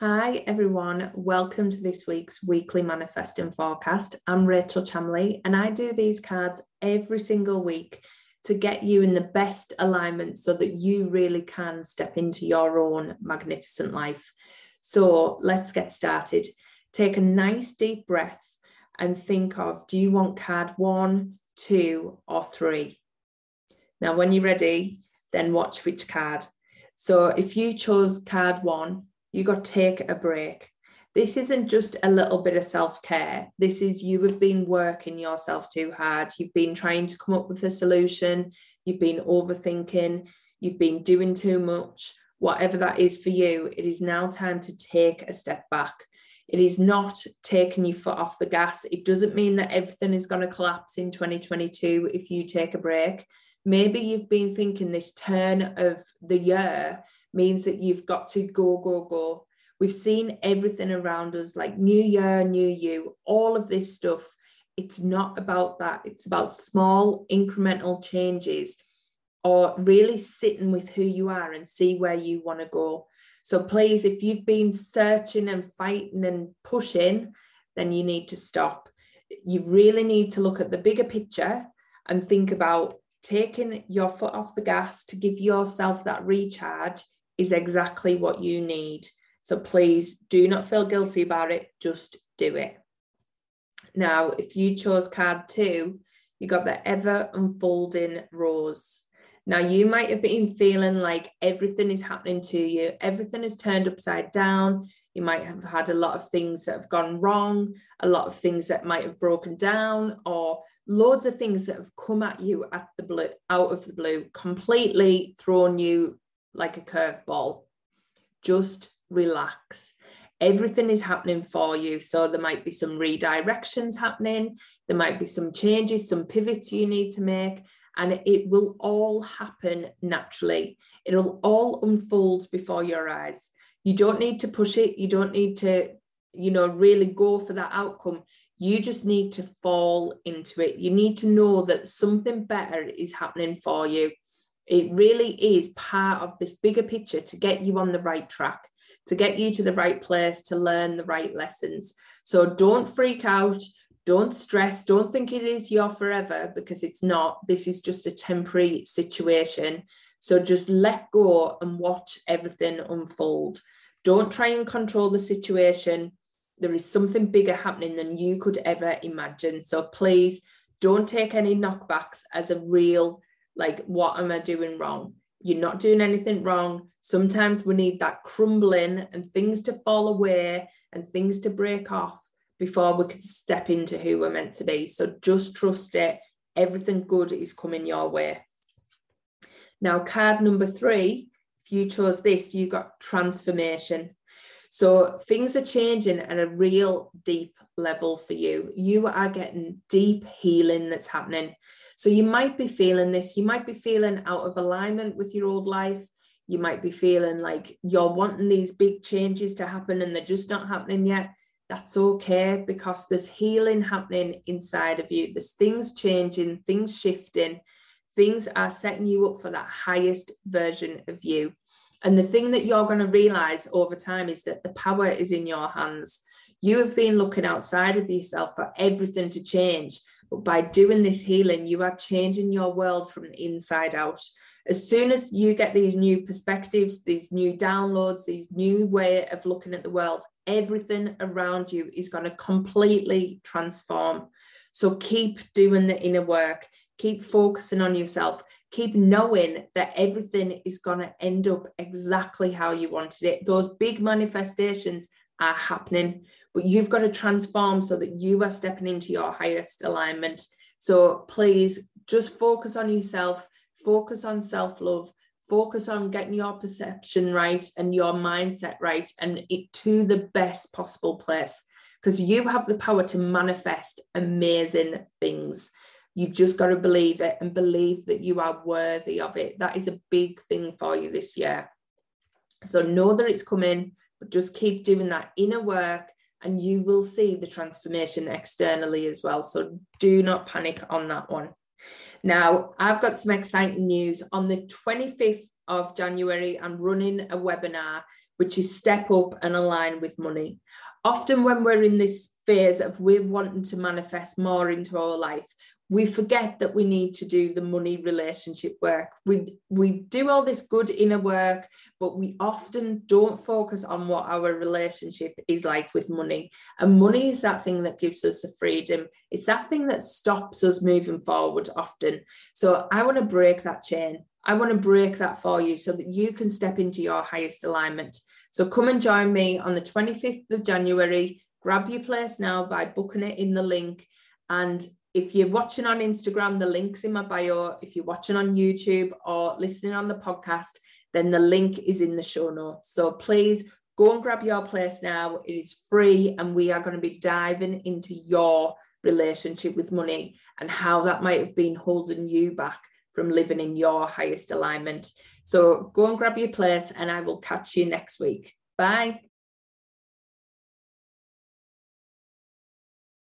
Hi, everyone. Welcome to this week's weekly manifesting forecast. I'm Rachel Chamley, and I do these cards every single week to get you in the best alignment so that you really can step into your own magnificent life. So let's get started. Take a nice deep breath and think of do you want card one, two, or three? Now, when you're ready, then watch which card. So if you chose card one, you got to take a break. This isn't just a little bit of self care. This is you have been working yourself too hard. You've been trying to come up with a solution. You've been overthinking. You've been doing too much. Whatever that is for you, it is now time to take a step back. It is not taking your foot off the gas. It doesn't mean that everything is going to collapse in 2022 if you take a break. Maybe you've been thinking this turn of the year means that you've got to go, go, go. We've seen everything around us like new year, new you, all of this stuff. It's not about that. It's about small incremental changes or really sitting with who you are and see where you want to go. So please, if you've been searching and fighting and pushing, then you need to stop. You really need to look at the bigger picture and think about taking your foot off the gas to give yourself that recharge is exactly what you need. So please do not feel guilty about it, just do it. Now, if you chose card two, you got the ever unfolding rose. Now, you might have been feeling like everything is happening to you, everything is turned upside down. You might have had a lot of things that have gone wrong, a lot of things that might have broken down, or loads of things that have come at you at the blue, out of the blue, completely thrown you like a curveball. Just relax. Everything is happening for you. So there might be some redirections happening, there might be some changes, some pivots you need to make, and it will all happen naturally. It'll all unfold before your eyes. You don't need to push it, you don't need to, you know, really go for that outcome. You just need to fall into it. You need to know that something better is happening for you. It really is part of this bigger picture to get you on the right track, to get you to the right place, to learn the right lessons. So don't freak out. Don't stress. Don't think it is your forever because it's not. This is just a temporary situation. So just let go and watch everything unfold. Don't try and control the situation. There is something bigger happening than you could ever imagine. So please don't take any knockbacks as a real like what am i doing wrong? You're not doing anything wrong. Sometimes we need that crumbling and things to fall away and things to break off before we can step into who we're meant to be. So just trust it. Everything good is coming your way. Now card number three if you chose this you got transformation so things are changing at a real deep level for you. You are getting deep healing that's happening. So you might be feeling this, you might be feeling out of alignment with your old life. You might be feeling like you're wanting these big changes to happen and they're just not happening yet. That's okay because there's healing happening inside of you. There's things changing, things shifting, things are setting you up for that highest version of you. And the thing that you're going to realize over time is that the power is in your hands. You have been looking outside of yourself for everything to change. But by doing this healing, you are changing your world from the inside out. As soon as you get these new perspectives, these new downloads, these new way of looking at the world, everything around you is going to completely transform. So keep doing the inner work, keep focusing on yourself, keep knowing that everything is going to end up exactly how you wanted it. Those big manifestations are happening but you've got to transform so that you are stepping into your highest alignment. So please just focus on yourself, focus on self love, focus on getting your perception right and your mindset right and it to the best possible place because you have the power to manifest amazing things. You've just got to believe it and believe that you are worthy of it. That is a big thing for you this year. So know that it's coming, but just keep doing that inner work and you will see the transformation externally as well. So do not panic on that one. Now, I've got some exciting news. On the 25th of January, I'm running a webinar which is step up and align with money. Often, when we're in this phase of we're wanting to manifest more into our life, we forget that we need to do the money relationship work. We, we do all this good inner work, but we often don't focus on what our relationship is like with money. And money is that thing that gives us the freedom. It's that thing that stops us moving forward often. So I want to break that chain. I want to break that for you so that you can step into your highest alignment. So come and join me on the 25th of January. Grab your place now by booking it in the link. And if you're watching on Instagram, the link's in my bio. If you're watching on YouTube or listening on the podcast, then the link is in the show notes. So please go and grab your place now. It is free, and we are going to be diving into your relationship with money and how that might have been holding you back from living in your highest alignment. So go and grab your place, and I will catch you next week. Bye.